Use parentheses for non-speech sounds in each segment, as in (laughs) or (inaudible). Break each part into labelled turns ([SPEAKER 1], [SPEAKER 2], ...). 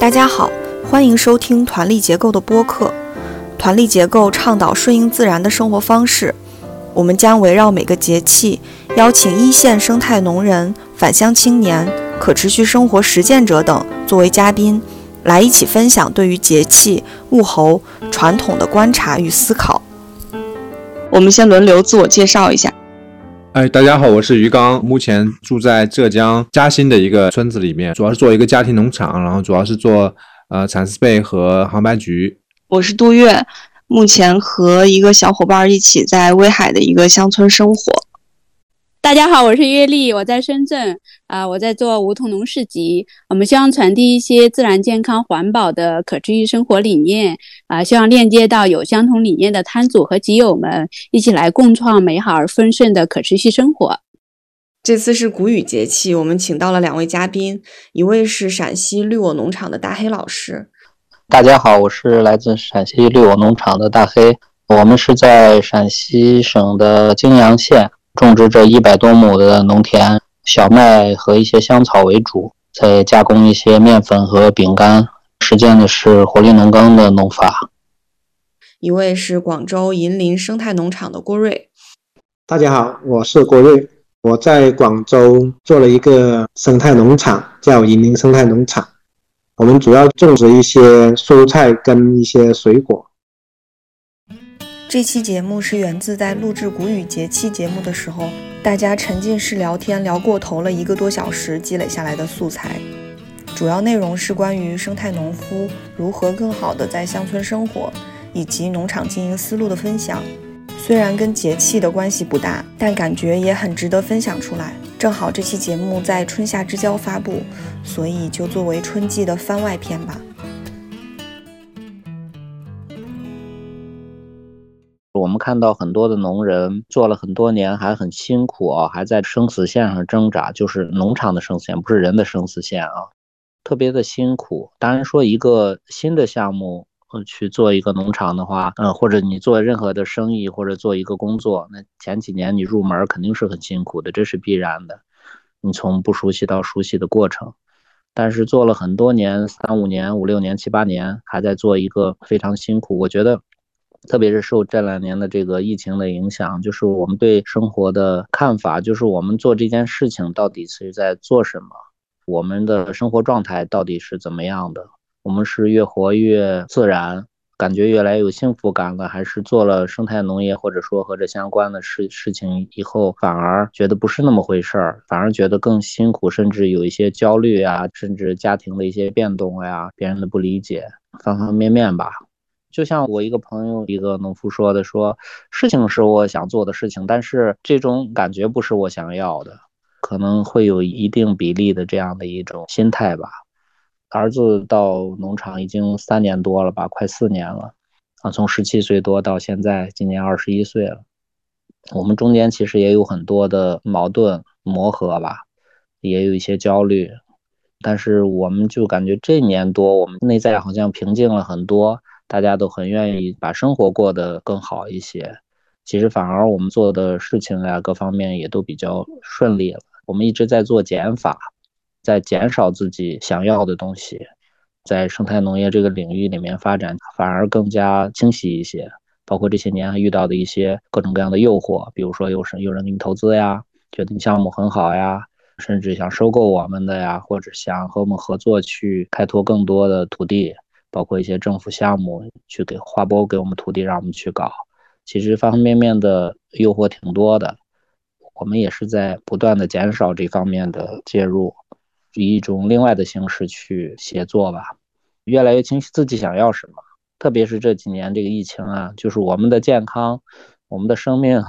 [SPEAKER 1] 大家好，欢迎收听团力结构的播客。团力结构倡导顺应自然的生活方式，我们将围绕每个节气，邀请一线生态农人、返乡青年、可持续生活实践者等作为嘉宾，来一起分享对于节气、物候、传统的观察与思考。
[SPEAKER 2] 我们先轮流自我介绍一下。
[SPEAKER 3] 哎，大家好，我是于刚，目前住在浙江嘉兴的一个村子里面，主要是做一个家庭农场，然后主要是做呃蚕丝被和杭白菊。
[SPEAKER 2] 我是杜月，目前和一个小伙伴一起在威海的一个乡村生活。
[SPEAKER 4] 大家好，我是月丽，我在深圳啊，我在做梧桐农市集。我们希望传递一些自然、健康、环保的可持续生活理念啊，希望链接到有相同理念的摊主和集友们，一起来共创美好而丰盛的可持续生活。
[SPEAKER 1] 这次是谷雨节气，我们请到了两位嘉宾，一位是陕西绿我农场的大黑老师。
[SPEAKER 5] 大家好，我是来自陕西绿我农场的大黑，我们是在陕西省的泾阳县。种植着一百多亩的农田，小麦和一些香草为主，再加工一些面粉和饼干，实践的是活力农耕的农法。
[SPEAKER 1] 一位是广州银林生态农场的郭瑞，
[SPEAKER 6] 大家好，我是郭瑞，我在广州做了一个生态农场，叫银林生态农场，我们主要种植一些蔬菜跟一些水果。
[SPEAKER 1] 这期节目是源自在录制谷雨节气节目的时候，大家沉浸式聊天聊过头了一个多小时积累下来的素材。主要内容是关于生态农夫如何更好的在乡村生活，以及农场经营思路的分享。虽然跟节气的关系不大，但感觉也很值得分享出来。正好这期节目在春夏之交发布，所以就作为春季的番外篇吧。
[SPEAKER 5] 我们看到很多的农人做了很多年，还很辛苦啊，还在生死线上挣扎，就是农场的生死线，不是人的生死线啊，特别的辛苦。当然说一个新的项目，呃，去做一个农场的话，嗯，或者你做任何的生意或者做一个工作，那前几年你入门肯定是很辛苦的，这是必然的。你从不熟悉到熟悉的过程，但是做了很多年，三五年、五六年、七八年，还在做一个非常辛苦，我觉得。特别是受这两年的这个疫情的影响，就是我们对生活的看法，就是我们做这件事情到底是在做什么，我们的生活状态到底是怎么样的？我们是越活越自然，感觉越来越有幸福感了，还是做了生态农业或者说和这相关的事事情以后，反而觉得不是那么回事儿，反而觉得更辛苦，甚至有一些焦虑啊，甚至家庭的一些变动呀，别人的不理解，方方面面吧。就像我一个朋友，一个农夫说的，说事情是我想做的事情，但是这种感觉不是我想要的，可能会有一定比例的这样的一种心态吧。儿子到农场已经三年多了吧，快四年了，啊，从十七岁多到现在，今年二十一岁了。我们中间其实也有很多的矛盾磨合吧，也有一些焦虑，但是我们就感觉这年多，我们内在好像平静了很多。大家都很愿意把生活过得更好一些，其实反而我们做的事情呀，各方面也都比较顺利了。我们一直在做减法，在减少自己想要的东西，在生态农业这个领域里面发展，反而更加清晰一些。包括这些年遇到的一些各种各样的诱惑，比如说有是有人给你投资呀，觉得你项目很好呀，甚至想收购我们的呀，或者想和我们合作去开拓更多的土地。包括一些政府项目去给划拨给我们土地，让我们去搞，其实方方面面的诱惑挺多的。我们也是在不断的减少这方面的介入，以一种另外的形式去协作吧。越来越清晰自己想要什么，特别是这几年这个疫情啊，就是我们的健康、我们的生命，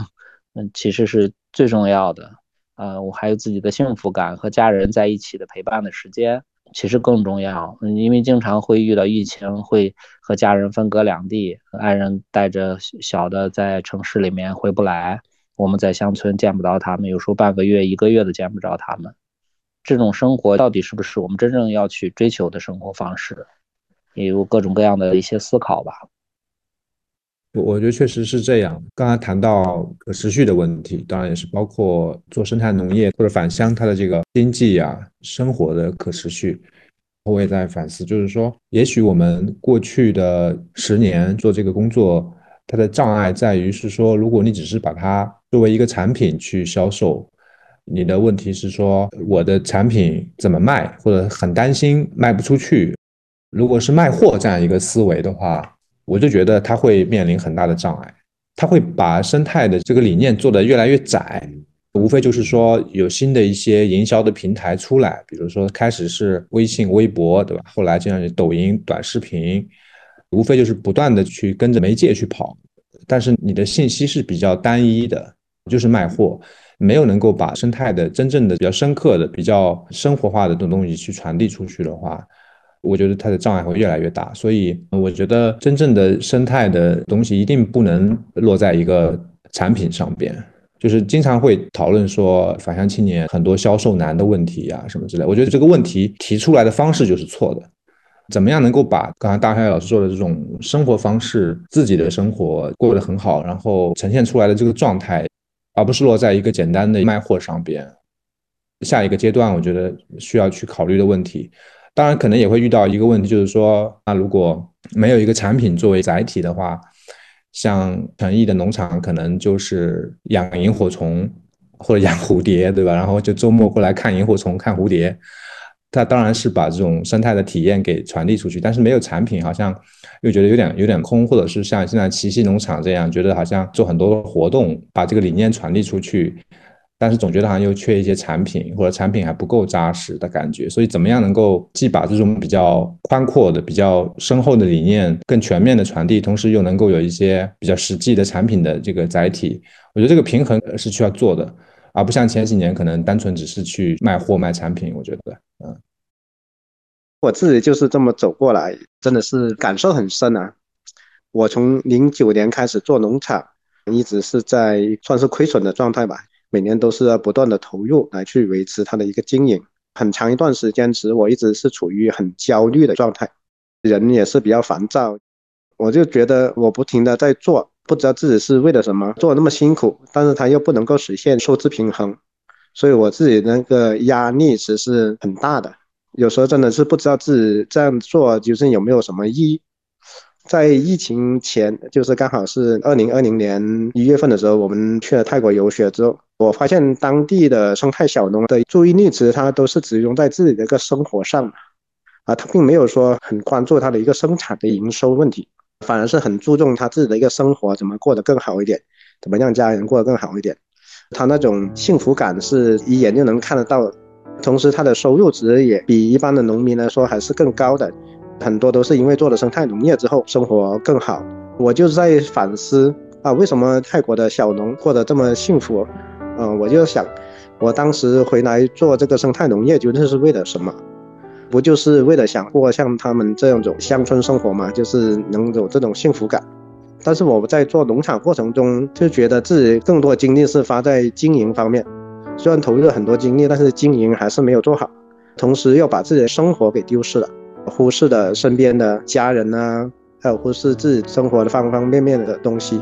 [SPEAKER 5] 嗯，其实是最重要的。呃，我还有自己的幸福感和家人在一起的陪伴的时间。其实更重要，因为经常会遇到疫情，会和家人分隔两地，爱人带着小的在城市里面回不来，我们在乡村见不到他们，有时候半个月、一个月都见不着他们。这种生活到底是不是我们真正要去追求的生活方式？也有各种各样的一些思考吧。
[SPEAKER 3] 我我觉得确实是这样。刚才谈到可持续的问题，当然也是包括做生态农业或者返乡它的这个经济啊、生活的可持续。我也在反思，就是说，也许我们过去的十年做这个工作，它的障碍在于是说，如果你只是把它作为一个产品去销售，你的问题是说我的产品怎么卖，或者很担心卖不出去。如果是卖货这样一个思维的话，我就觉得它会面临很大的障碍，它会把生态的这个理念做得越来越窄。无非就是说有新的一些营销的平台出来，比如说开始是微信、微博，对吧？后来就像抖音、短视频，无非就是不断的去跟着媒介去跑，但是你的信息是比较单一的，就是卖货，没有能够把生态的真正的比较深刻的、比较生活化的这种东西去传递出去的话，我觉得它的障碍会越来越大。所以我觉得真正的生态的东西一定不能落在一个产品上边。就是经常会讨论说返乡青年很多销售难的问题呀，什么之类。我觉得这个问题提出来的方式就是错的。怎么样能够把刚才大海老师说的这种生活方式、自己的生活过得很好，然后呈现出来的这个状态，而不是落在一个简单的卖货上边。下一个阶段，我觉得需要去考虑的问题，当然可能也会遇到一个问题，就是说，那如果没有一个产品作为载体的话。像诚毅的农场，可能就是养萤火虫或者养蝴蝶，对吧？然后就周末过来看萤火虫、看蝴蝶。他当然是把这种生态的体验给传递出去，但是没有产品，好像又觉得有点有点空，或者是像现在奇溪农场这样，觉得好像做很多活动，把这个理念传递出去。但是总觉得好像又缺一些产品，或者产品还不够扎实的感觉。所以怎么样能够既把这种比较宽阔的、比较深厚的理念更全面的传递，同时又能够有一些比较实际的产品的这个载体？我觉得这个平衡是需要做的，而不像前几年可能单纯只是去卖货卖产品。我觉得，嗯，
[SPEAKER 6] 我自己就是这么走过来，真的是感受很深啊。我从零九年开始做农场，一直是在算是亏损的状态吧。每年都是要不断的投入来去维持它的一个经营，很长一段时间，其实我一直是处于很焦虑的状态，人也是比较烦躁，我就觉得我不停的在做，不知道自己是为了什么做那么辛苦，但是他又不能够实现收支平衡，所以我自己那个压力其实是很大的，有时候真的是不知道自己这样做究竟有没有什么意义。在疫情前，就是刚好是二零二零年一月份的时候，我们去了泰国游学之后，我发现当地的生态小农的注意力，其实他都是集中在自己的一个生活上，啊，他并没有说很关注他的一个生产的营收问题，反而是很注重他自己的一个生活怎么过得更好一点，怎么让家人过得更好一点，他那种幸福感是一眼就能看得到，同时他的收入值也比一般的农民来说还是更高的。很多都是因为做了生态农业之后生活更好，我就在反思啊，为什么泰国的小农过得这么幸福？嗯，我就想，我当时回来做这个生态农业究竟是为了什么？不就是为了想过像他们这样种乡村生活嘛，就是能有这种幸福感。但是我在做农场过程中就觉得自己更多精力是花在经营方面，虽然投入了很多精力，但是经营还是没有做好，同时又把自己的生活给丢失了。忽视了身边的家人呐，还有忽视自己生活的方方面面的东西，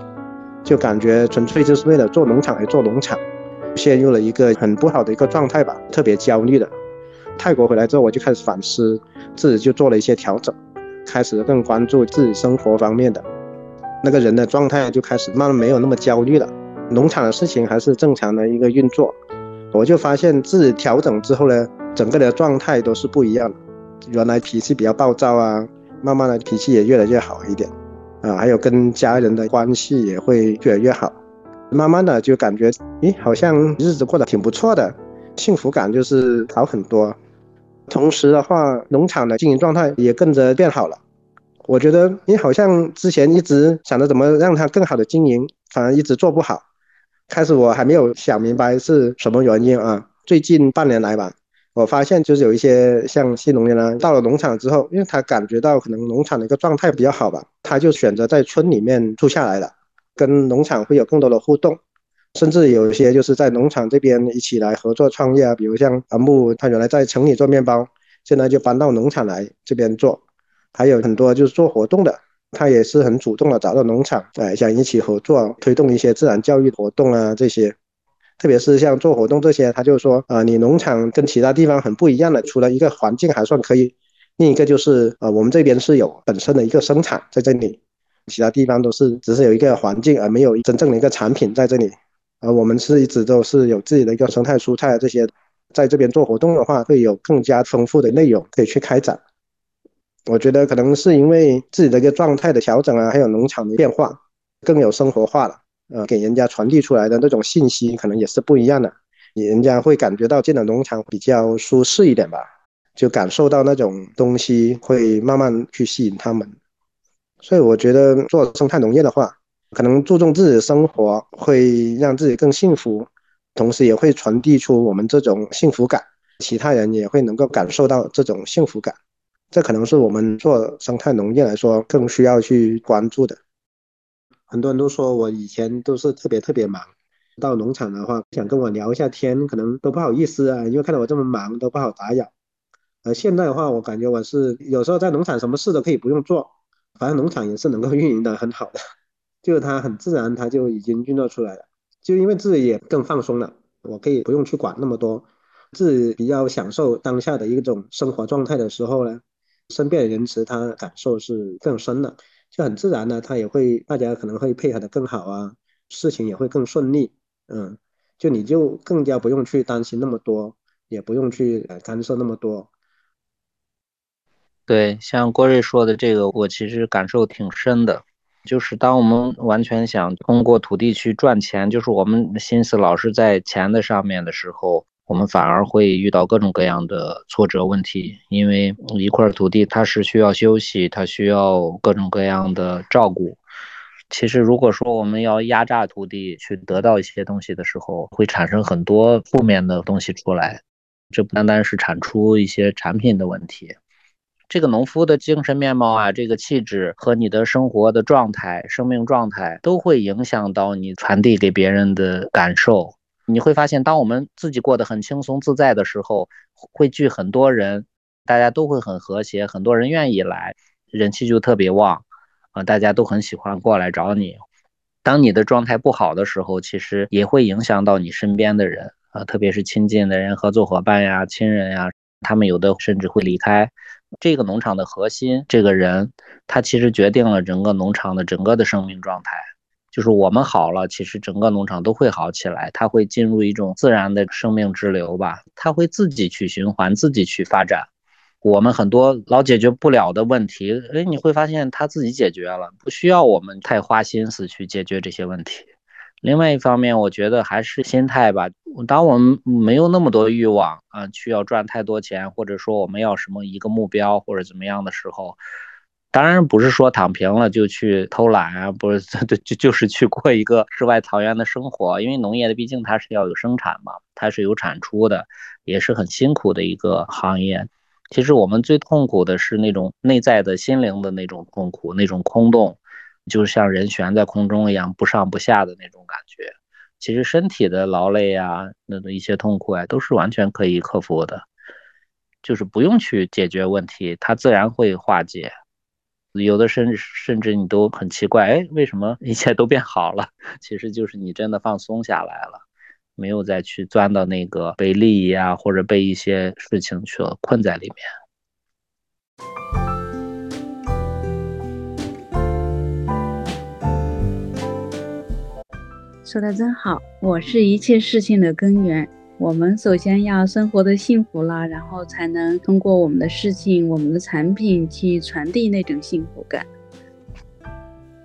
[SPEAKER 6] 就感觉纯粹就是为了做农场而做农场，陷入了一个很不好的一个状态吧，特别焦虑的。泰国回来之后，我就开始反思，自己就做了一些调整，开始更关注自己生活方面的，那个人的状态就开始慢慢没有那么焦虑了，农场的事情还是正常的一个运作。我就发现自己调整之后呢，整个的状态都是不一样的。原来脾气比较暴躁啊，慢慢的脾气也越来越好一点，啊，还有跟家人的关系也会越来越好，慢慢的就感觉，咦，好像日子过得挺不错的，幸福感就是好很多。同时的话，农场的经营状态也跟着变好了。我觉得，你好像之前一直想着怎么让它更好的经营，反而一直做不好。开始我还没有想明白是什么原因啊，最近半年来吧。我发现就是有一些像新农民呢，到了农场之后，因为他感觉到可能农场的一个状态比较好吧，他就选择在村里面住下来了，跟农场会有更多的互动，甚至有一些就是在农场这边一起来合作创业啊，比如像阿木，他原来在城里做面包，现在就搬到农场来这边做，还有很多就是做活动的，他也是很主动的找到农场，哎，想一起合作推动一些自然教育活动啊这些。特别是像做活动这些，他就说，啊，你农场跟其他地方很不一样的，除了一个环境还算可以，另一个就是呃，我们这边是有本身的一个生产在这里，其他地方都是只是有一个环境，而没有真正的一个产品在这里。而我们是一直都是有自己的一个生态蔬菜这些，在这边做活动的话，会有更加丰富的内容可以去开展。我觉得可能是因为自己的一个状态的调整啊，还有农场的变化，更有生活化了。呃，给人家传递出来的那种信息可能也是不一样的，人家会感觉到进了农场比较舒适一点吧，就感受到那种东西会慢慢去吸引他们。所以我觉得做生态农业的话，可能注重自己的生活，会让自己更幸福，同时也会传递出我们这种幸福感，其他人也会能够感受到这种幸福感。这可能是我们做生态农业来说更需要去关注的。很多人都说我以前都是特别特别忙，到农场的话想跟我聊一下天，可能都不好意思啊，因为看到我这么忙都不好打扰。而现在的话，我感觉我是有时候在农场什么事都可以不用做，反正农场也是能够 (laughs) 运营的很好的，就是它很自然，它就已经运作出来了。就因为自己也更放松了，我可以不用去管那么多，自己比较享受当下的一种生活状态的时候呢，身边的人其实他感受是更深的。就很自然的，他也会，大家可能会配合的更好啊，事情也会更顺利，嗯，就你就更加不用去担心那么多，也不用去干涉那么多。
[SPEAKER 5] 对，像郭瑞说的这个，我其实感受挺深的，就是当我们完全想通过土地去赚钱，就是我们心思老是在钱的上面的时候。我们反而会遇到各种各样的挫折问题，因为一块土地它是需要休息，它需要各种各样的照顾。其实，如果说我们要压榨土地去得到一些东西的时候，会产生很多负面的东西出来。这不单单是产出一些产品的问题，这个农夫的精神面貌啊，这个气质和你的生活的状态、生命状态都会影响到你传递给别人的感受。你会发现，当我们自己过得很轻松自在的时候，会聚很多人，大家都会很和谐，很多人愿意来，人气就特别旺，啊，大家都很喜欢过来找你。当你的状态不好的时候，其实也会影响到你身边的人，啊，特别是亲近的人、合作伙伴呀、亲人呀，他们有的甚至会离开。这个农场的核心，这个人，他其实决定了整个农场的整个的生命状态。就是我们好了，其实整个农场都会好起来，它会进入一种自然的生命之流吧，它会自己去循环，自己去发展。我们很多老解决不了的问题，哎，你会发现它自己解决了，不需要我们太花心思去解决这些问题。另外一方面，我觉得还是心态吧。当我们没有那么多欲望啊，需要赚太多钱，或者说我们要什么一个目标或者怎么样的时候。当然不是说躺平了就去偷懒啊，不是，(laughs) 就就就是去过一个世外桃源的生活。因为农业的毕竟它是要有生产嘛，它是有产出的，也是很辛苦的一个行业。其实我们最痛苦的是那种内在的心灵的那种痛苦，那种空洞，就像人悬在空中一样，不上不下的那种感觉。其实身体的劳累啊，那的一些痛苦啊，都是完全可以克服的，就是不用去解决问题，它自然会化解。有的甚至甚至你都很奇怪，哎，为什么一切都变好了？(laughs) 其实就是你真的放松下来了，没有再去钻到那个被利益啊或者被一些事情去了困在里面。
[SPEAKER 4] 说的真好，我是一切事情的根源。我们首先要生活的幸福了，然后才能通过我们的事情、我们的产品去传递那种幸福感。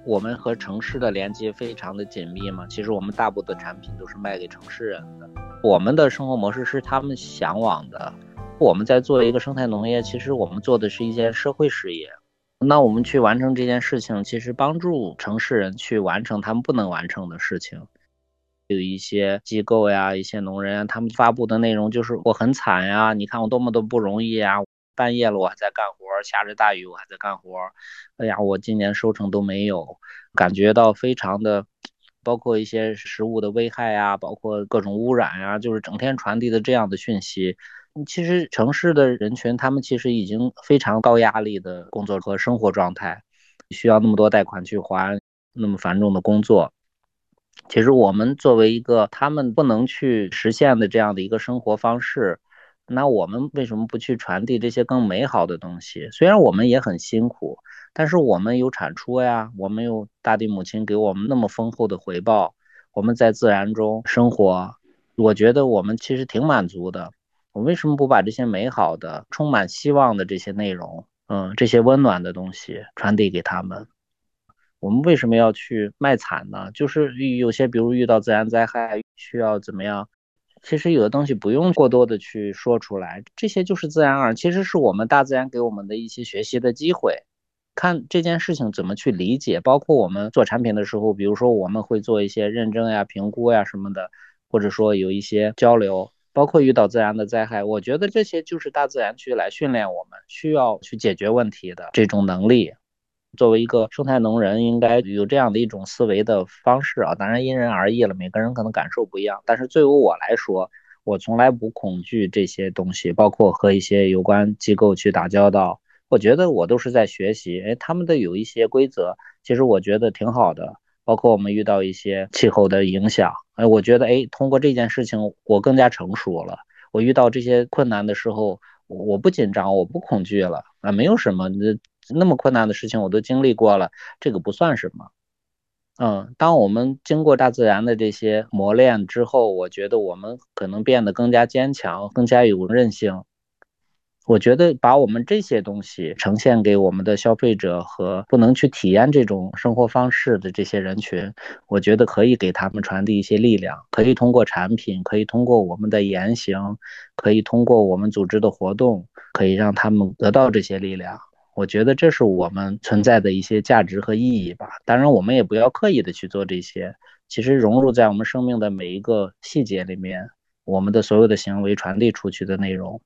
[SPEAKER 5] 我们和城市的连接非常的紧密嘛，其实我们大部分的产品都是卖给城市人的。我们的生活模式是他们向往的。我们在做一个生态农业，其实我们做的是一件社会事业。那我们去完成这件事情，其实帮助城市人去完成他们不能完成的事情。有一些机构呀，一些农人，他们发布的内容就是我很惨呀，你看我多么的不容易呀，半夜了我还在干活，下着大雨我还在干活，哎呀，我今年收成都没有，感觉到非常的，包括一些食物的危害呀，包括各种污染呀，就是整天传递的这样的讯息。其实城市的人群，他们其实已经非常高压力的工作和生活状态，需要那么多贷款去还，那么繁重的工作。其实我们作为一个他们不能去实现的这样的一个生活方式，那我们为什么不去传递这些更美好的东西？虽然我们也很辛苦，但是我们有产出呀，我们有大地母亲给我们那么丰厚的回报，我们在自然中生活，我觉得我们其实挺满足的。我为什么不把这些美好的、充满希望的这些内容，嗯，这些温暖的东西传递给他们？我们为什么要去卖惨呢？就是有些，比如遇到自然灾害，需要怎么样？其实有的东西不用过多的去说出来，这些就是自然而然，其实是我们大自然给我们的一些学习的机会。看这件事情怎么去理解，包括我们做产品的时候，比如说我们会做一些认证呀、评估呀什么的，或者说有一些交流。包括遇到自然的灾害，我觉得这些就是大自然去来训练我们需要去解决问题的这种能力。作为一个生态农人，应该有这样的一种思维的方式啊。当然因人而异了，每个人可能感受不一样。但是对于我来说，我从来不恐惧这些东西，包括和一些有关机构去打交道。我觉得我都是在学习，哎，他们的有一些规则，其实我觉得挺好的。包括我们遇到一些气候的影响，哎，我觉得，哎，通过这件事情，我更加成熟了。我遇到这些困难的时候，我不紧张，我不恐惧了啊，没有什么，那么困难的事情我都经历过了，这个不算什么。嗯，当我们经过大自然的这些磨练之后，我觉得我们可能变得更加坚强，更加有韧性。我觉得把我们这些东西呈现给我们的消费者和不能去体验这种生活方式的这些人群，我觉得可以给他们传递一些力量，可以通过产品，可以通过我们的言行，可以通过我们组织的活动，可以让他们得到这些力量。我觉得这是我们存在的一些价值和意义吧。当然，我们也不要刻意的去做这些，其实融入在我们生命的每一个细节里面，我们的所有的行为传递出去的内容。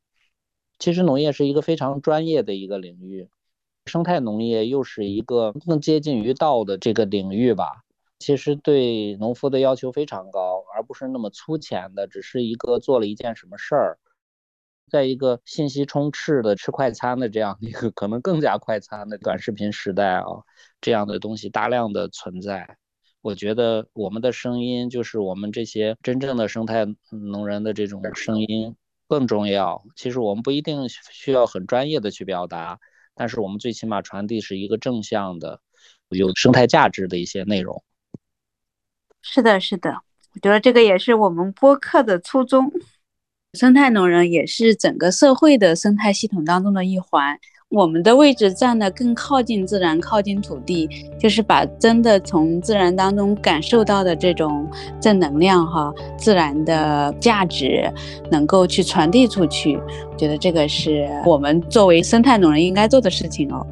[SPEAKER 5] 其实农业是一个非常专业的一个领域，生态农业又是一个更接近于道的这个领域吧。其实对农夫的要求非常高，而不是那么粗浅的，只是一个做了一件什么事儿。在一个信息充斥的吃快餐的这样一个可能更加快餐的短视频时代啊，这样的东西大量的存在。我觉得我们的声音就是我们这些真正的生态农人的这种声音。更重要，其实我们不一定需要很专业的去表达，但是我们最起码传递是一个正向的、有生态价值的一些内容。
[SPEAKER 4] 是的，是的，我觉得这个也是我们播客的初衷。生态农人也是整个社会的生态系统当中的一环。我们的位置站得更靠近自然，靠近土地，就是把真的从自然当中感受到的这种正能量哈，自然的价值，能够去传递出去。觉得这个是我们作为生态农人应该做的事情哦。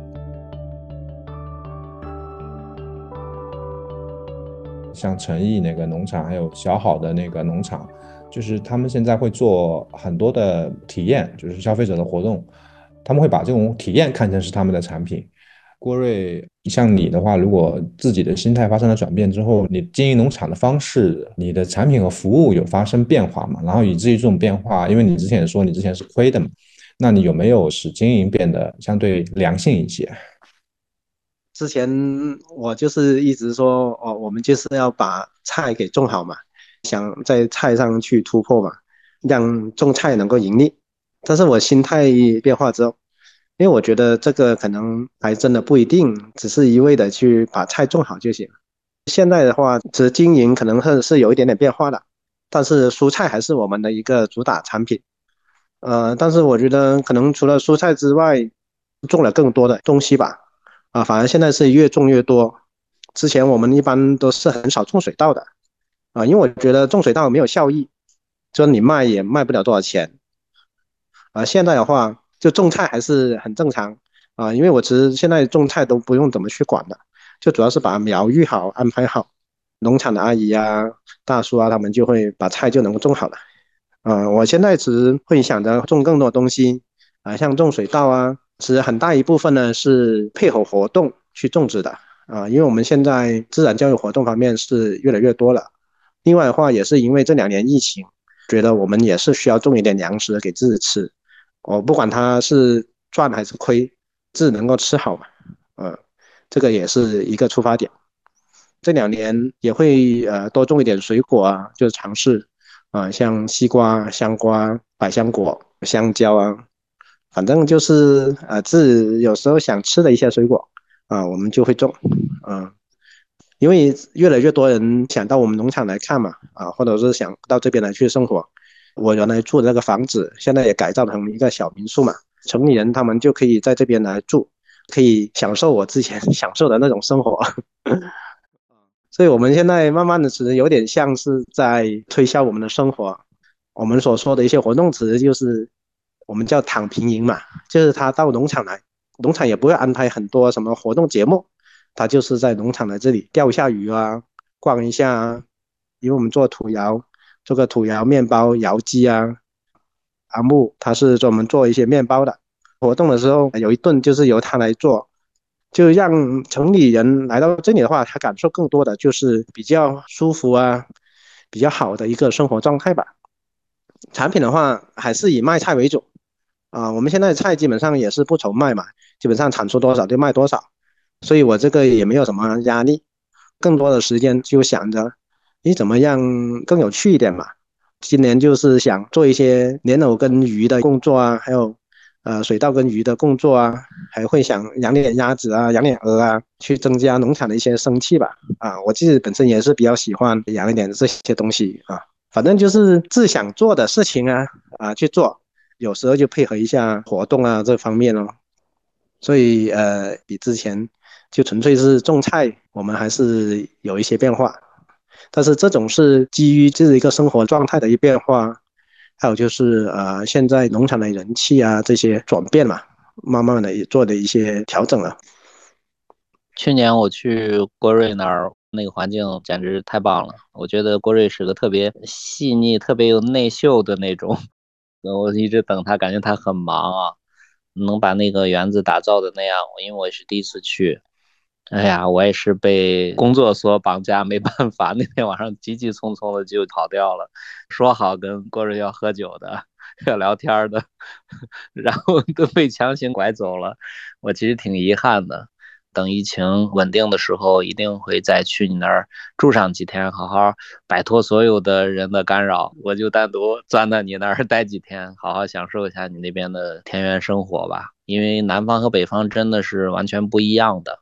[SPEAKER 3] 像诚毅那个农场，还有小好的那个农场，就是他们现在会做很多的体验，就是消费者的活动。他们会把这种体验看成是他们的产品。郭瑞，像你的话，如果自己的心态发生了转变之后，你经营农场的方式、你的产品和服务有发生变化吗？然后以至于这种变化，因为你之前也说你之前是亏的嘛，那你有没有使经营变得相对良性一些？
[SPEAKER 6] 之前我就是一直说，哦，我们就是要把菜给种好嘛，想在菜上去突破嘛，让种菜能够盈利。但是我心态变化之后，因为我觉得这个可能还真的不一定，只是一味的去把菜种好就行。现在的话，只经营可能是是有一点点变化的，但是蔬菜还是我们的一个主打产品。呃，但是我觉得可能除了蔬菜之外，种了更多的东西吧。啊，反而现在是越种越多。之前我们一般都是很少种水稻的，啊，因为我觉得种水稻没有效益，就你卖也卖不了多少钱。啊，现在的话就种菜还是很正常啊，因为我其实现在种菜都不用怎么去管的，就主要是把苗育好、安排好，农场的阿姨啊、大叔啊，他们就会把菜就能够种好了。啊，我现在其实会想着种更多东西啊，像种水稻啊，其实很大一部分呢是配合活动去种植的啊，因为我们现在自然教育活动方面是越来越多了。另外的话，也是因为这两年疫情，觉得我们也是需要种一点粮食给自己吃。我不管它是赚还是亏，自己能够吃好嘛，呃，这个也是一个出发点。这两年也会呃多种一点水果啊，就是尝试啊，像西瓜、香瓜、百香果，香蕉啊，反正就是呃自己有时候想吃的一些水果啊，我们就会种，嗯，因为越来越多人想到我们农场来看嘛，啊，或者是想到这边来去生活。我原来住的那个房子，现在也改造成一个小民宿嘛，城里人他们就可以在这边来住，可以享受我之前 (laughs) 享受的那种生活。(laughs) 所以我们现在慢慢的其实有点像是在推销我们的生活。我们所说的一些活动词就是我们叫躺平营嘛，就是他到农场来，农场也不会安排很多什么活动节目，他就是在农场的这里钓一下鱼啊，逛一下啊，因为我们做土窑。做个土窑面包窑机啊，阿木他是专门做一些面包的。活动的时候有一顿就是由他来做，就让城里人来到这里的话，他感受更多的就是比较舒服啊，比较好的一个生活状态吧。产品的话还是以卖菜为主啊，我们现在菜基本上也是不愁卖嘛，基本上产出多少就卖多少，所以我这个也没有什么压力，更多的时间就想着。你怎么样更有趣一点嘛？今年就是想做一些莲藕跟鱼的工作啊，还有呃水稻跟鱼的工作啊，还会想养点鸭子啊，养点鹅啊，去增加农场的一些生气吧。啊，我自己本身也是比较喜欢养一点这些东西啊，反正就是自想做的事情啊啊去做，有时候就配合一下活动啊这方面哦。所以呃比之前就纯粹是种菜，我们还是有一些变化。但是这种是基于这一个生活状态的一变化，还有就是呃，现在农场的人气啊这些转变嘛，慢慢的也做的一些调整了。
[SPEAKER 5] 去年我去郭瑞那儿，那个环境简直太棒了。我觉得郭瑞是个特别细腻、特别有内秀的那种。我一直等他，感觉他很忙啊，能把那个园子打造的那样。因为我是第一次去。哎呀，我也是被工作所绑架，没办法。那天晚上急急匆匆的就跑掉了，说好跟郭瑞要喝酒的，要聊天的，(laughs) 然后都被强行拐走了。我其实挺遗憾的。等疫情稳定的时候，一定会再去你那儿住上几天，好好摆脱所有的人的干扰。我就单独钻到你那儿待几天，好好享受一下你那边的田园生活吧。因为南方和北方真的是完全不一样的。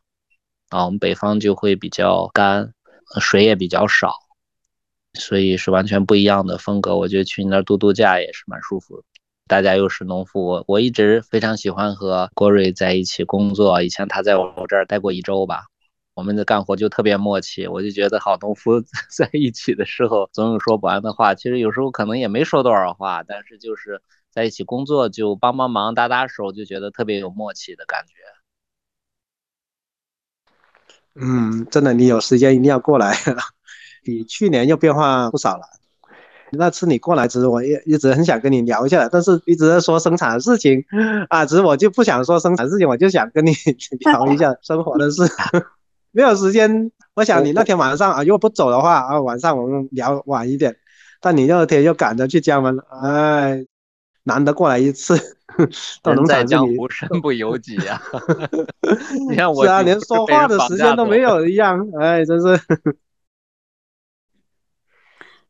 [SPEAKER 5] 啊，我们北方就会比较干，水也比较少，所以是完全不一样的风格。我觉得去你那儿度度假也是蛮舒服。大家又是农夫，我我一直非常喜欢和郭瑞在一起工作。以前他在我这儿待过一周吧，我们的干活就特别默契。我就觉得好农夫 (laughs) 在一起的时候，总有说不完的话。其实有时候可能也没说多少话，但是就是在一起工作，就帮帮忙、搭搭手，就觉得特别有默契的感觉。
[SPEAKER 6] 嗯，真的，你有时间一定要过来，(laughs) 比去年又变化不少了。那次你过来其实，我也一直很想跟你聊一下，但是一直在说生产的事情啊，只是我就不想说生产事情，我就想跟你 (laughs) 聊一下生活的事，(laughs) 没有时间。我想你那天晚上啊，如果不走的话啊，晚上我们聊晚一点，但你那天又赶着去江门，哎，难得过来一次。(laughs)
[SPEAKER 5] 人在江湖身不由己啊！(laughs) (laughs) 你看我
[SPEAKER 6] 是啊，连说话的时间都没有一样，哎，真是。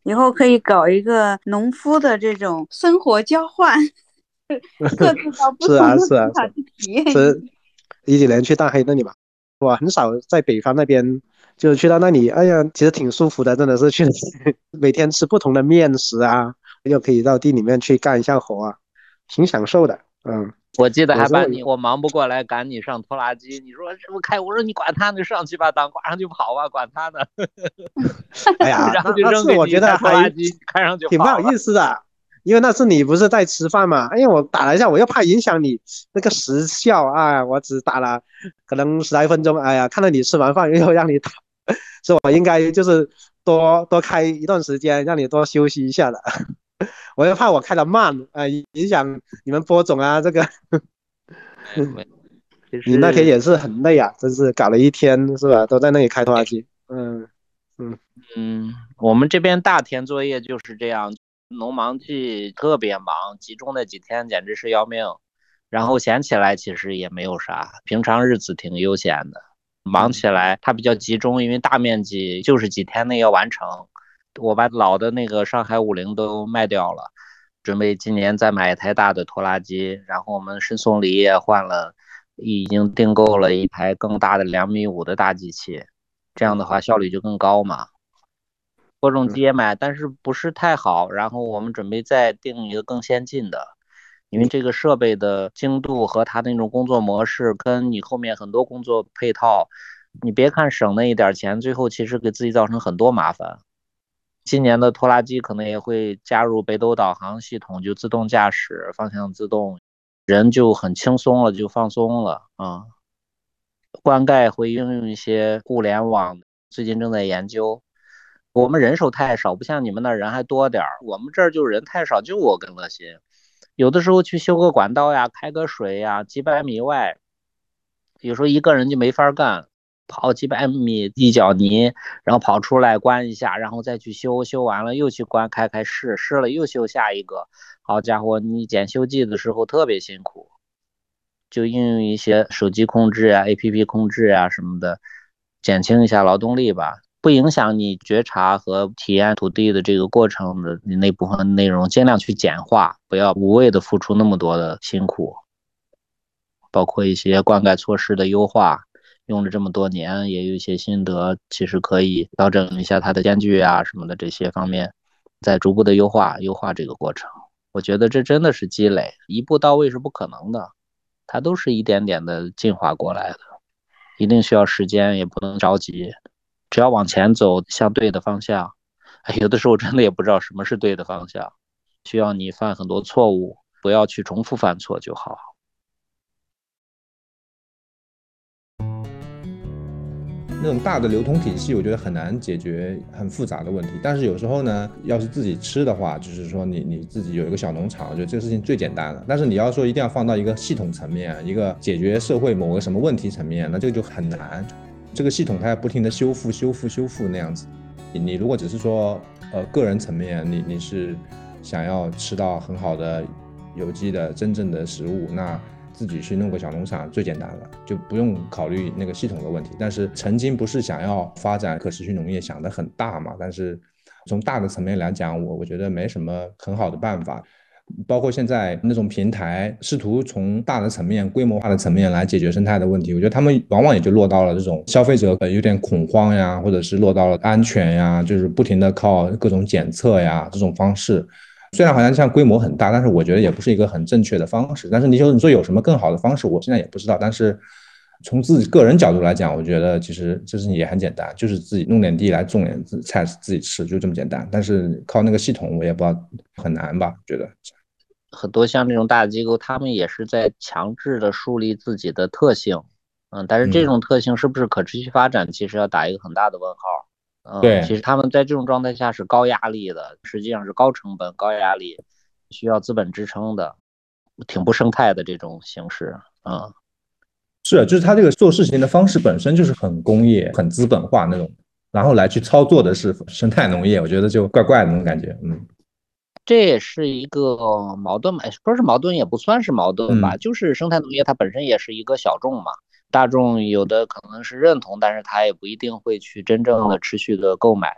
[SPEAKER 4] 以后可以搞一个农夫的这种生活交换，各自到不同的地方去体验。
[SPEAKER 6] 是，一几年去大黑那里嘛，我很少在北方那边，就去到那里，哎呀，其实挺舒服的，真的是去每天吃不同的面食啊，又可以到地里面去干一下活啊。挺享受的，嗯，
[SPEAKER 5] 我记得还把你，我忙不过来赶你上拖拉机，你说这么开，我说你管他呢，上去吧，当挂上就跑吧，管他呢。
[SPEAKER 6] 哎呀，(laughs)
[SPEAKER 5] 然后就扔给
[SPEAKER 6] 我觉得
[SPEAKER 5] 还开上去
[SPEAKER 6] 挺不好意思的，因为那次你不是在吃饭嘛？哎呀，我打了一下，我又怕影响你那个时效啊，我只打了可能十来分钟，哎呀，看到你吃完饭又让你打，(laughs) 所以我应该就是多多开一段时间，让你多休息一下的。(laughs) 我又怕我开的慢，啊，影响你们播种啊，这个。你那天也是很累啊，真是搞了一天是吧？都在那里开拖拉机。嗯
[SPEAKER 5] 嗯嗯，我们这边大田作业就是这样，农忙季特别忙，集中那几天简直是要命。然后闲起来其实也没有啥，平常日子挺悠闲的。忙起来它比较集中，因为大面积就是几天内要完成。我把老的那个上海五菱都卖掉了，准备今年再买一台大的拖拉机，然后我们申松里也换了，已经订购了一台更大的两米五的大机器，这样的话效率就更高嘛。播种机也买，但是不是太好，然后我们准备再订一个更先进的，因为这个设备的精度和它那种工作模式，跟你后面很多工作配套，你别看省那一点钱，最后其实给自己造成很多麻烦。今年的拖拉机可能也会加入北斗导航系统，就自动驾驶、方向自动，人就很轻松了，就放松了啊。灌溉会应用一些物联网，最近正在研究。我们人手太少，不像你们那人还多点儿，我们这儿就人太少，就我跟乐心，有的时候去修个管道呀、开个水呀，几百米外，有时候一个人就没法干。跑几百米一脚泥，然后跑出来关一下，然后再去修，修完了又去关开开试，试了又修下一个。好家伙，你检修剂的时候特别辛苦，就应用一些手机控制啊、APP 控制啊什么的，减轻一下劳动力吧，不影响你觉察和体验土地的这个过程的那部分内容，尽量去简化，不要无谓的付出那么多的辛苦，包括一些灌溉措施的优化。用了这么多年，也有一些心得，其实可以调整一下它的间距啊什么的这些方面，在逐步的优化优化这个过程。我觉得这真的是积累，一步到位是不可能的，它都是一点点的进化过来的，一定需要时间，也不能着急，只要往前走，向对的方向。哎，有的时候真的也不知道什么是对的方向，需要你犯很多错误，不要去重复犯错就好。
[SPEAKER 3] 那种大的流通体系，我觉得很难解决很复杂的问题。但是有时候呢，要是自己吃的话，就是说你你自己有一个小农场，我觉得这个事情最简单了。但是你要说一定要放到一个系统层面，一个解决社会某个什么问题层面，那这个就很难。这个系统它要不停的修复、修复、修复那样子。你你如果只是说呃个人层面，你你是想要吃到很好的有机的真正的食物，那。自己去弄个小农场最简单了，就不用考虑那个系统的问题。但是曾经不是想要发展可持续农业，想得很大嘛？但是从大的层面来讲，我我觉得没什么很好的办法。包括现在那种平台试图从大的层面、规模化的层面来解决生态的问题，我觉得他们往往也就落到了这种消费者呃有点恐慌呀，或者是落到了安全呀，就是不停的靠各种检测呀这种方式。虽然好像像规模很大，但是我觉得也不是一个很正确的方式。但是你说你说有什么更好的方式，我现在也不知道。但是从自己个人角度来讲，我觉得其实这事情也很简单，就是自己弄点地来种点菜自己吃，就这么简单。但是靠那个系统，我也不知道很难吧？觉得
[SPEAKER 5] 很多像这种大机构，他们也是在强制的树立自己的特性，嗯，但是这种特性是不是可持续发展，其实要打一个很大的问号。嗯，
[SPEAKER 3] 对，
[SPEAKER 5] 其实他们在这种状态下是高压力的，实际上是高成本、高压力，需要资本支撑的，挺不生态的这种形式。嗯，
[SPEAKER 3] 是，就是他这个做事情的方式本身就是很工业、很资本化那种，然后来去操作的是生态农业，我觉得就怪怪的那种感觉。嗯，
[SPEAKER 5] 这也是一个矛盾嘛，说是矛盾也不算是矛盾吧，就是生态农业它本身也是一个小众嘛。大众有的可能是认同，但是他也不一定会去真正的持续的购买。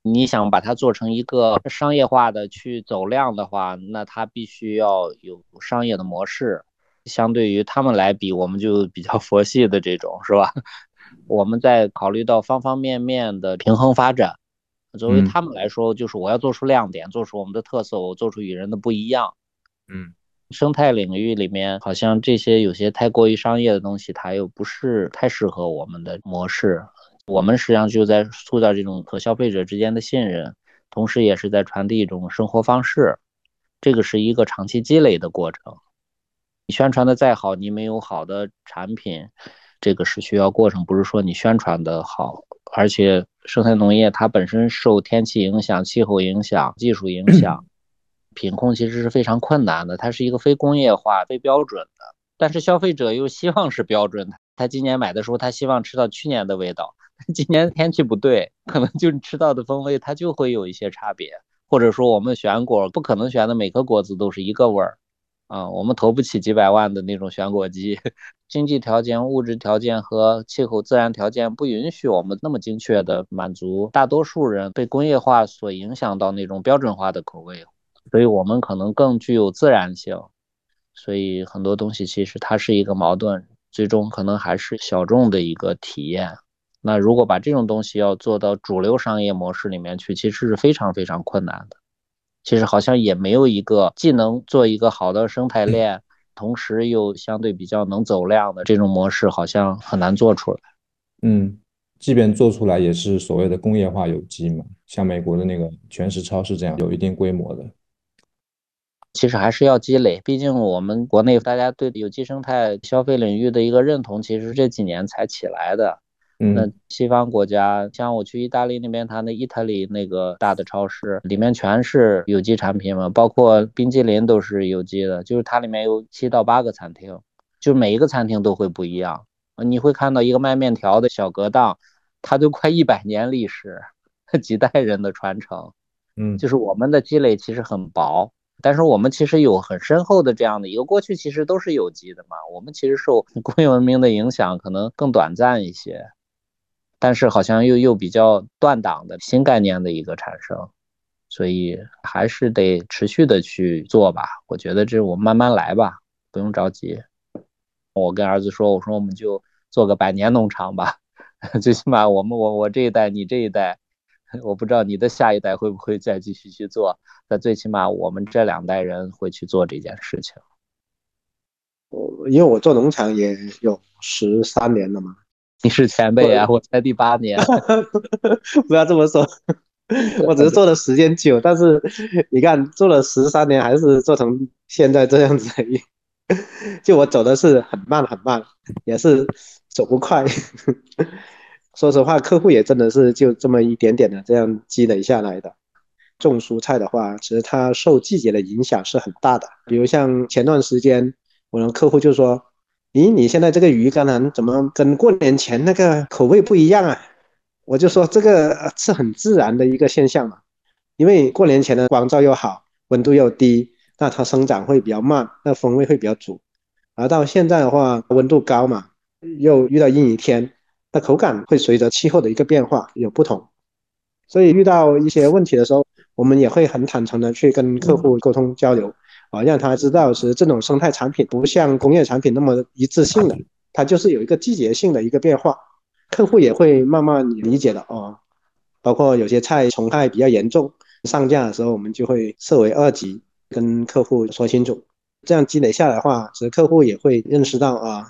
[SPEAKER 5] 你想把它做成一个商业化的去走量的话，那它必须要有商业的模式。相对于他们来比，我们就比较佛系的这种，是吧？我们在考虑到方方面面的平衡发展。作为他们来说，就是我要做出亮点，做出我们的特色，我做出与人的不一样。
[SPEAKER 3] 嗯。
[SPEAKER 5] 生态领域里面，好像这些有些太过于商业的东西，它又不是太适合我们的模式。我们实际上就在塑造这种和消费者之间的信任，同时也是在传递一种生活方式。这个是一个长期积累的过程。你宣传的再好，你没有好的产品，这个是需要过程，不是说你宣传的好。而且生态农业它本身受天气影响、气候影响、技术影响。(clears throat) 品控其实是非常困难的，它是一个非工业化、非标准的，但是消费者又希望是标准的。他今年买的时候，他希望吃到去年的味道，今年天气不对，可能就吃到的风味它就会有一些差别，或者说我们选果不可能选的每颗果子都是一个味儿，啊，我们投不起几百万的那种选果机，经济条件、物质条件和气候自然条件不允许我们那么精确的满足大多数人被工业化所影响到那种标准化的口味。所以我们可能更具有自然性。所以很多东西其实它是一个矛盾，最终可能还是小众的一个体验。那如果把这种东西要做到主流商业模式里面去，其实是非常非常困难的。其实好像也没有一个既能做一个好的生态链，同时又相对比较能走量的这种模式，好像很难做出来。
[SPEAKER 3] 嗯，即便做出来，也是所谓的工业化有机嘛，像美国的那个全食超市这样有一定规模的。
[SPEAKER 5] 其实还是要积累，毕竟我们国内大家对有机生态消费领域的一个认同，其实这几年才起来的。那西方国家，像我去意大利那边，它那意大利那个大的超市里面全是有机产品嘛，包括冰激凌都是有机的，就是它里面有七到八个餐厅，就每一个餐厅都会不一样。你会看到一个卖面条的小格档，它都快一百年历史，(laughs) 几代人的传承。
[SPEAKER 3] 嗯，
[SPEAKER 5] 就是我们的积累其实很薄。但是我们其实有很深厚的这样的一个过去，其实都是有机的嘛。我们其实受 (laughs) 工业文明的影响可能更短暂一些，但是好像又又比较断档的新概念的一个产生，所以还是得持续的去做吧。我觉得这我慢慢来吧，不用着急。我跟儿子说，我说我们就做个百年农场吧，(laughs) 最起码我们我我这一代，你这一代。我不知道你的下一代会不会再继续去做，但最起码我们这两代人会去做这件事情。
[SPEAKER 6] 我因为我做农场也有十三年了嘛，
[SPEAKER 5] 你是前辈啊，我才第八年。(laughs)
[SPEAKER 6] 不要这么说，我只是做的时间久，但是你看做了十三年还是做成现在这样子，(laughs) 就我走的是很慢很慢，也是走不快。说实话，客户也真的是就这么一点点的这样积累下来的。种蔬菜的话，其实它受季节的影响是很大的。比如像前段时间，我的客户就说：“咦，你现在这个鱼肝蓝怎么跟过年前那个口味不一样啊？”我就说这个是很自然的一个现象嘛，因为过年前的光照又好，温度又低，那它生长会比较慢，那风味会比较足。而到现在的话，温度高嘛，又遇到阴雨天。那口感会随着气候的一个变化有不同，所以遇到一些问题的时候，我们也会很坦诚的去跟客户沟通交流，啊，让他知道是这种生态产品不像工业产品那么一致性的，它就是有一个季节性的一个变化，客户也会慢慢理解的哦。包括有些菜虫害比较严重，上架的时候我们就会设为二级，跟客户说清楚，这样积累下来的话，其实客户也会认识到啊。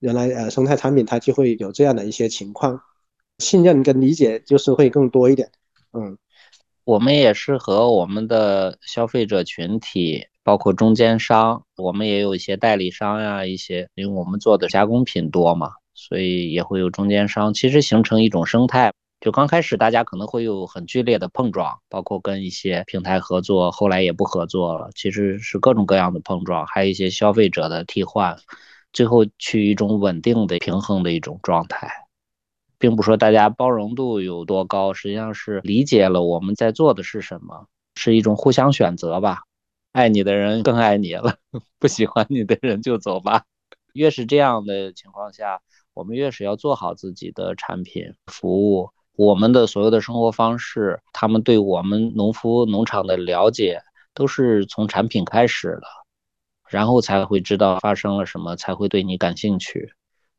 [SPEAKER 6] 原来呃，生态产品它就会有这样的一些情况，信任跟理解就是会更多一点。嗯，
[SPEAKER 5] 我们也是和我们的消费者群体，包括中间商，我们也有一些代理商呀，一些因为我们做的加工品多嘛，所以也会有中间商，其实形成一种生态。就刚开始大家可能会有很剧烈的碰撞，包括跟一些平台合作，后来也不合作了，其实是各种各样的碰撞，还有一些消费者的替换。最后去一种稳定的、平衡的一种状态，并不说大家包容度有多高，实际上是理解了我们在做的是什么，是一种互相选择吧。爱你的人更爱你了，(laughs) 不喜欢你的人就走吧。越是这样的情况下，我们越是要做好自己的产品服务，我们的所有的生活方式，他们对我们农夫农场的了解，都是从产品开始的。然后才会知道发生了什么，才会对你感兴趣。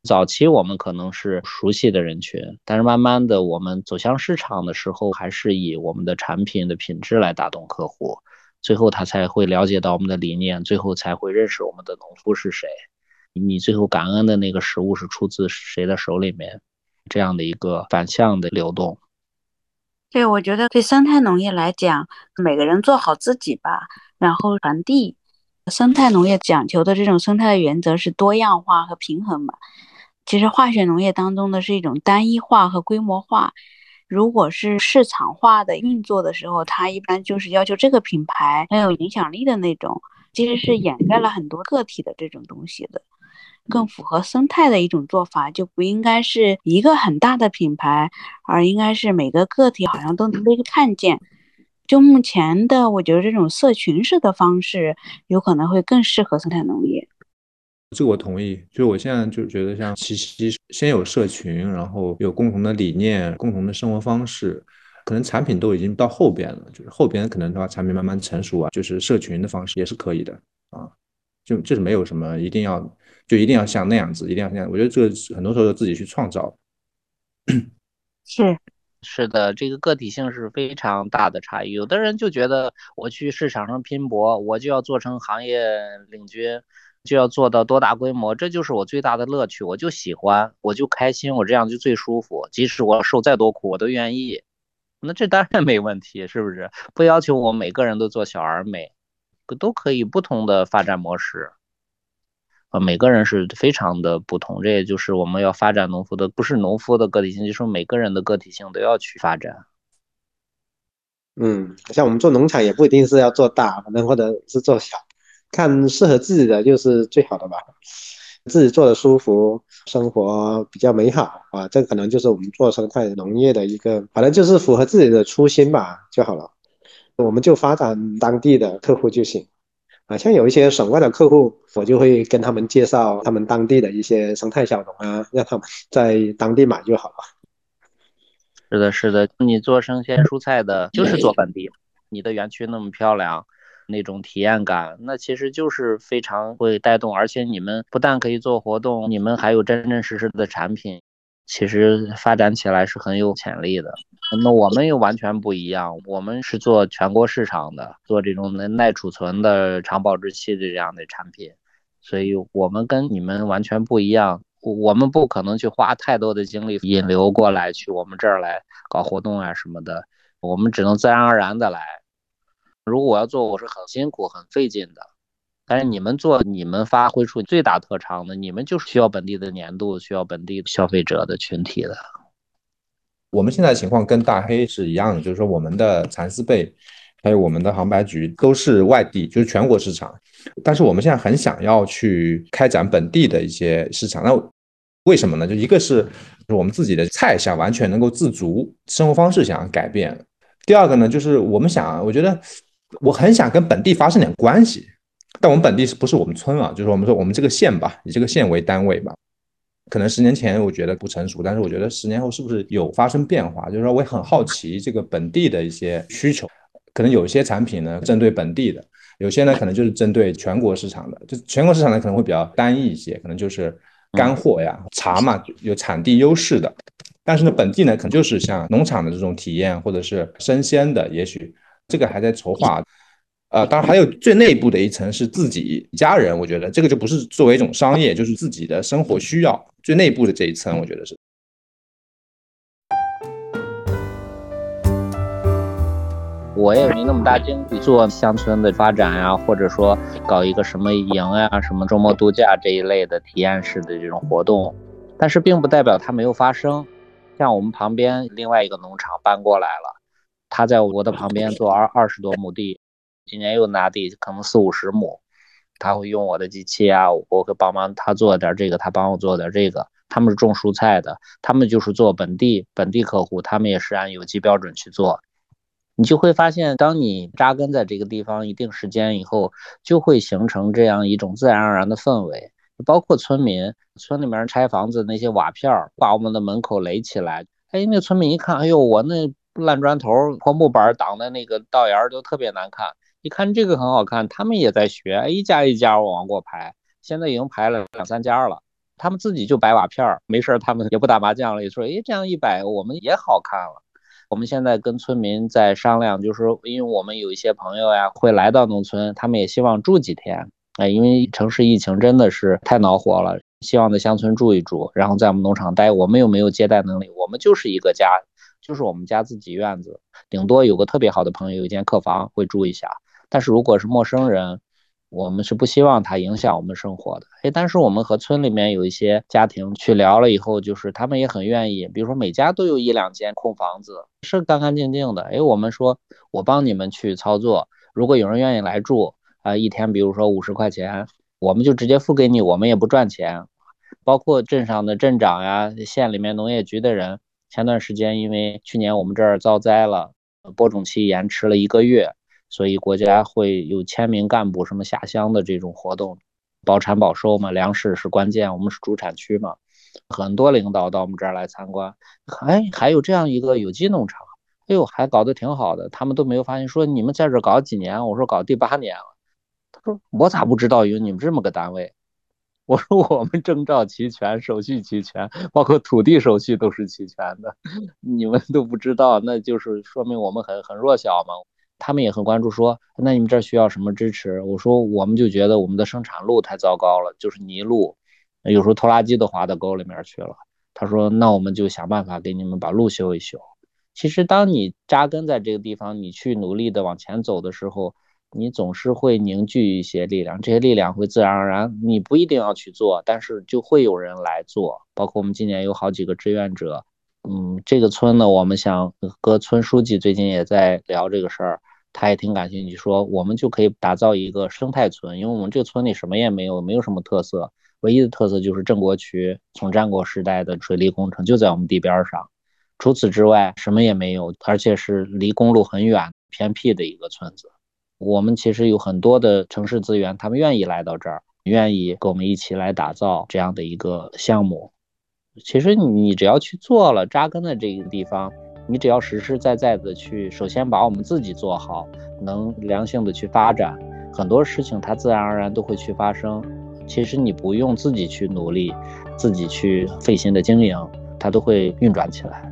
[SPEAKER 5] 早期我们可能是熟悉的人群，但是慢慢的我们走向市场的时候，还是以我们的产品的品质来打动客户，最后他才会了解到我们的理念，最后才会认识我们的农夫是谁。你最后感恩的那个食物是出自谁的手里面，这样的一个反向的流动。
[SPEAKER 4] 对，我觉得对生态农业来讲，每个人做好自己吧，然后传递。生态农业讲求的这种生态的原则是多样化和平衡嘛？其实化学农业当中的是一种单一化和规模化。如果是市场化的运作的时候，它一般就是要求这个品牌很有影响力的那种，其实是掩盖了很多个体的这种东西的。更符合生态的一种做法，就不应该是一个很大的品牌，而应该是每个个体好像都能被看见。就目前的，我觉得这种社群式的方式有可能会更适合生态农业。
[SPEAKER 3] 这个我同意。就是我现在就觉得，像七夕先有社群，然后有共同的理念、共同的生活方式，可能产品都已经到后边了，就是后边可能的话产品慢慢成熟啊，就是社群的方式也是可以的啊，就就是没有什么一定要就一定要像那样子，一定要那样，我觉得这个很多时候自己去创造。
[SPEAKER 2] 是。
[SPEAKER 5] 是的，这个个体性是非常大的差异。有的人就觉得我去市场上拼搏，我就要做成行业领军，就要做到多大规模，这就是我最大的乐趣。我就喜欢，我就开心，我这样就最舒服。即使我受再多苦，我都愿意。那这当然没问题，是不是？不要求我每个人都做小而美，都可以不同的发展模式。啊，每个人是非常的不同，这也就是我们要发展农夫的，不是农夫的个体性，就是每个人的个体性都要去发展。
[SPEAKER 6] 嗯，像我们做农场也不一定是要做大，反正或者是做小，看适合自己的就是最好的吧。自己做的舒服，生活比较美好啊，这可能就是我们做生态农业的一个，反正就是符合自己的初心吧就好了。我们就发展当地的客户就行。啊，像有一些省外的客户，我就会跟他们介绍他们当地的一些生态小农啊，让他们在当地买就好了。
[SPEAKER 5] 是的，是的，你做生鲜蔬菜的，就是做本地。你的园区那么漂亮，那种体验感，那其实就是非常会带动。而且你们不但可以做活动，你们还有真真实实的产品。其实发展起来是很有潜力的。那我们又完全不一样，我们是做全国市场的，做这种耐耐储存的长保质期的这样的产品，所以我们跟你们完全不一样。我们不可能去花太多的精力引流过来，去我们这儿来搞活动啊什么的，我们只能自然而然的来。如果我要做，我是很辛苦、很费劲的。但是你们做，你们发挥出最大特长的，你们就是需要本地的年度，需要本地消费者的群体的。
[SPEAKER 3] 我们现在情况跟大黑是一样的，就是说我们的蚕丝被，还有我们的杭白菊都是外地，就是全国市场。但是我们现在很想要去开展本地的一些市场，那为什么呢？就一个是我们自己的菜想完全能够自足，生活方式想要改变。第二个呢，就是我们想，我觉得我很想跟本地发生点关系。但我们本地是不是我们村啊？就是我们说我们这个县吧，以这个县为单位吧。可能十年前我觉得不成熟，但是我觉得十年后是不是有发生变化？就是说我也很好奇这个本地的一些需求。可能有一些产品呢针对本地的，有些呢可能就是针对全国市场的。就全国市场呢可能会比较单一一些，可能就是干货呀、茶嘛，有产地优势的。但是呢本地呢可能就是像农场的这种体验，或者是生鲜的，也许这个还在筹划。呃，当然还有最内部的一层是自己家人，我觉得这个就不是作为一种商业，就是自己的生活需要。最内部的这一层，我觉得是。
[SPEAKER 5] 我也没那么大精力做乡村的发展呀，或者说搞一个什么营呀、什么周末度假这一类的体验式的这种活动，但是并不代表它没有发生。像我们旁边另外一个农场搬过来了，他在我的旁边做二二十多亩地。今年又拿地，可能四五十亩，他会用我的机器啊，我会帮忙他做点这个，他帮我做点这个。他们是种蔬菜的，他们就是做本地本地客户，他们也是按有机标准去做。你就会发现，当你扎根在这个地方一定时间以后，就会形成这样一种自然而然的氛围。包括村民，村里面拆房子那些瓦片儿把我们的门口垒起来，哎，那村民一看，哎呦，我那烂砖头破木板挡的那个道沿儿都特别难看。一看这个很好看，他们也在学，一家一家往过排，现在已经排了两三家了。他们自己就摆瓦片儿，没事儿他们也不打麻将了，也说，哎，这样一摆，我们也好看了。我们现在跟村民在商量，就是说，因为我们有一些朋友呀会来到农村，他们也希望住几天，哎，因为城市疫情真的是太恼火了，希望在乡村住一住，然后在我们农场待。我们又没有接待能力，我们就是一个家。就是我们家自己院子，顶多有个特别好的朋友，有一间客房会住一下。但是如果是陌生人，我们是不希望他影响我们生活的。哎，但是我们和村里面有一些家庭去聊了以后，就是他们也很愿意，比如说每家都有一两间空房子，是干干净净的。哎，我们说，我帮你们去操作，如果有人愿意来住，啊，一天比如说五十块钱，我们就直接付给你，我们也不赚钱。包括镇上的镇长呀，县里面农业局的人，前段时间因为去年我们这儿遭灾了，播种期延迟了一个月。所以国家会有千名干部什么下乡的这种活动，保产保收嘛，粮食是关键，我们是主产区嘛，很多领导到我们这儿来参观，哎，还有这样一个有机农场，哎呦，还搞得挺好的，他们都没有发现。说你们在这搞几年？我说搞第八年了。他说我咋不知道有你们这么个单位？(laughs) 我说我们证照齐全，手续齐全，包括土地手续都是齐全的，(laughs) 你们都不知道，那就是说明我们很很弱小嘛。他们也很关注，说那你们这儿需要什么支持？我说我们就觉得我们的生产路太糟糕了，就是泥路，有时候拖拉机都滑到沟里面去了。他说那我们就想办法给你们把路修一修。其实当你扎根在这个地方，你去努力的往前走的时候，你总是会凝聚一些力量，这些力量会自然而然，你不一定要去做，但是就会有人来做。包括我们今年有好几个志愿者，嗯，这个村呢，我们想和村书记最近也在聊这个事儿。他也挺感兴趣，说我们就可以打造一个生态村，因为我们这个村里什么也没有，没有什么特色，唯一的特色就是郑国渠从战国时代的水利工程就在我们地边上，除此之外什么也没有，而且是离公路很远、偏僻的一个村子。我们其实有很多的城市资源，他们愿意来到这儿，愿意跟我们一起来打造这样的一个项目。其实你只要去做了，扎根的这个地方。你只要实实在在的去，首先把我们自己做好，能良性的去发展，很多事情它自然而然都会去发生。其实你不用自己去努力，自己去费心的经营，它都会运转起来。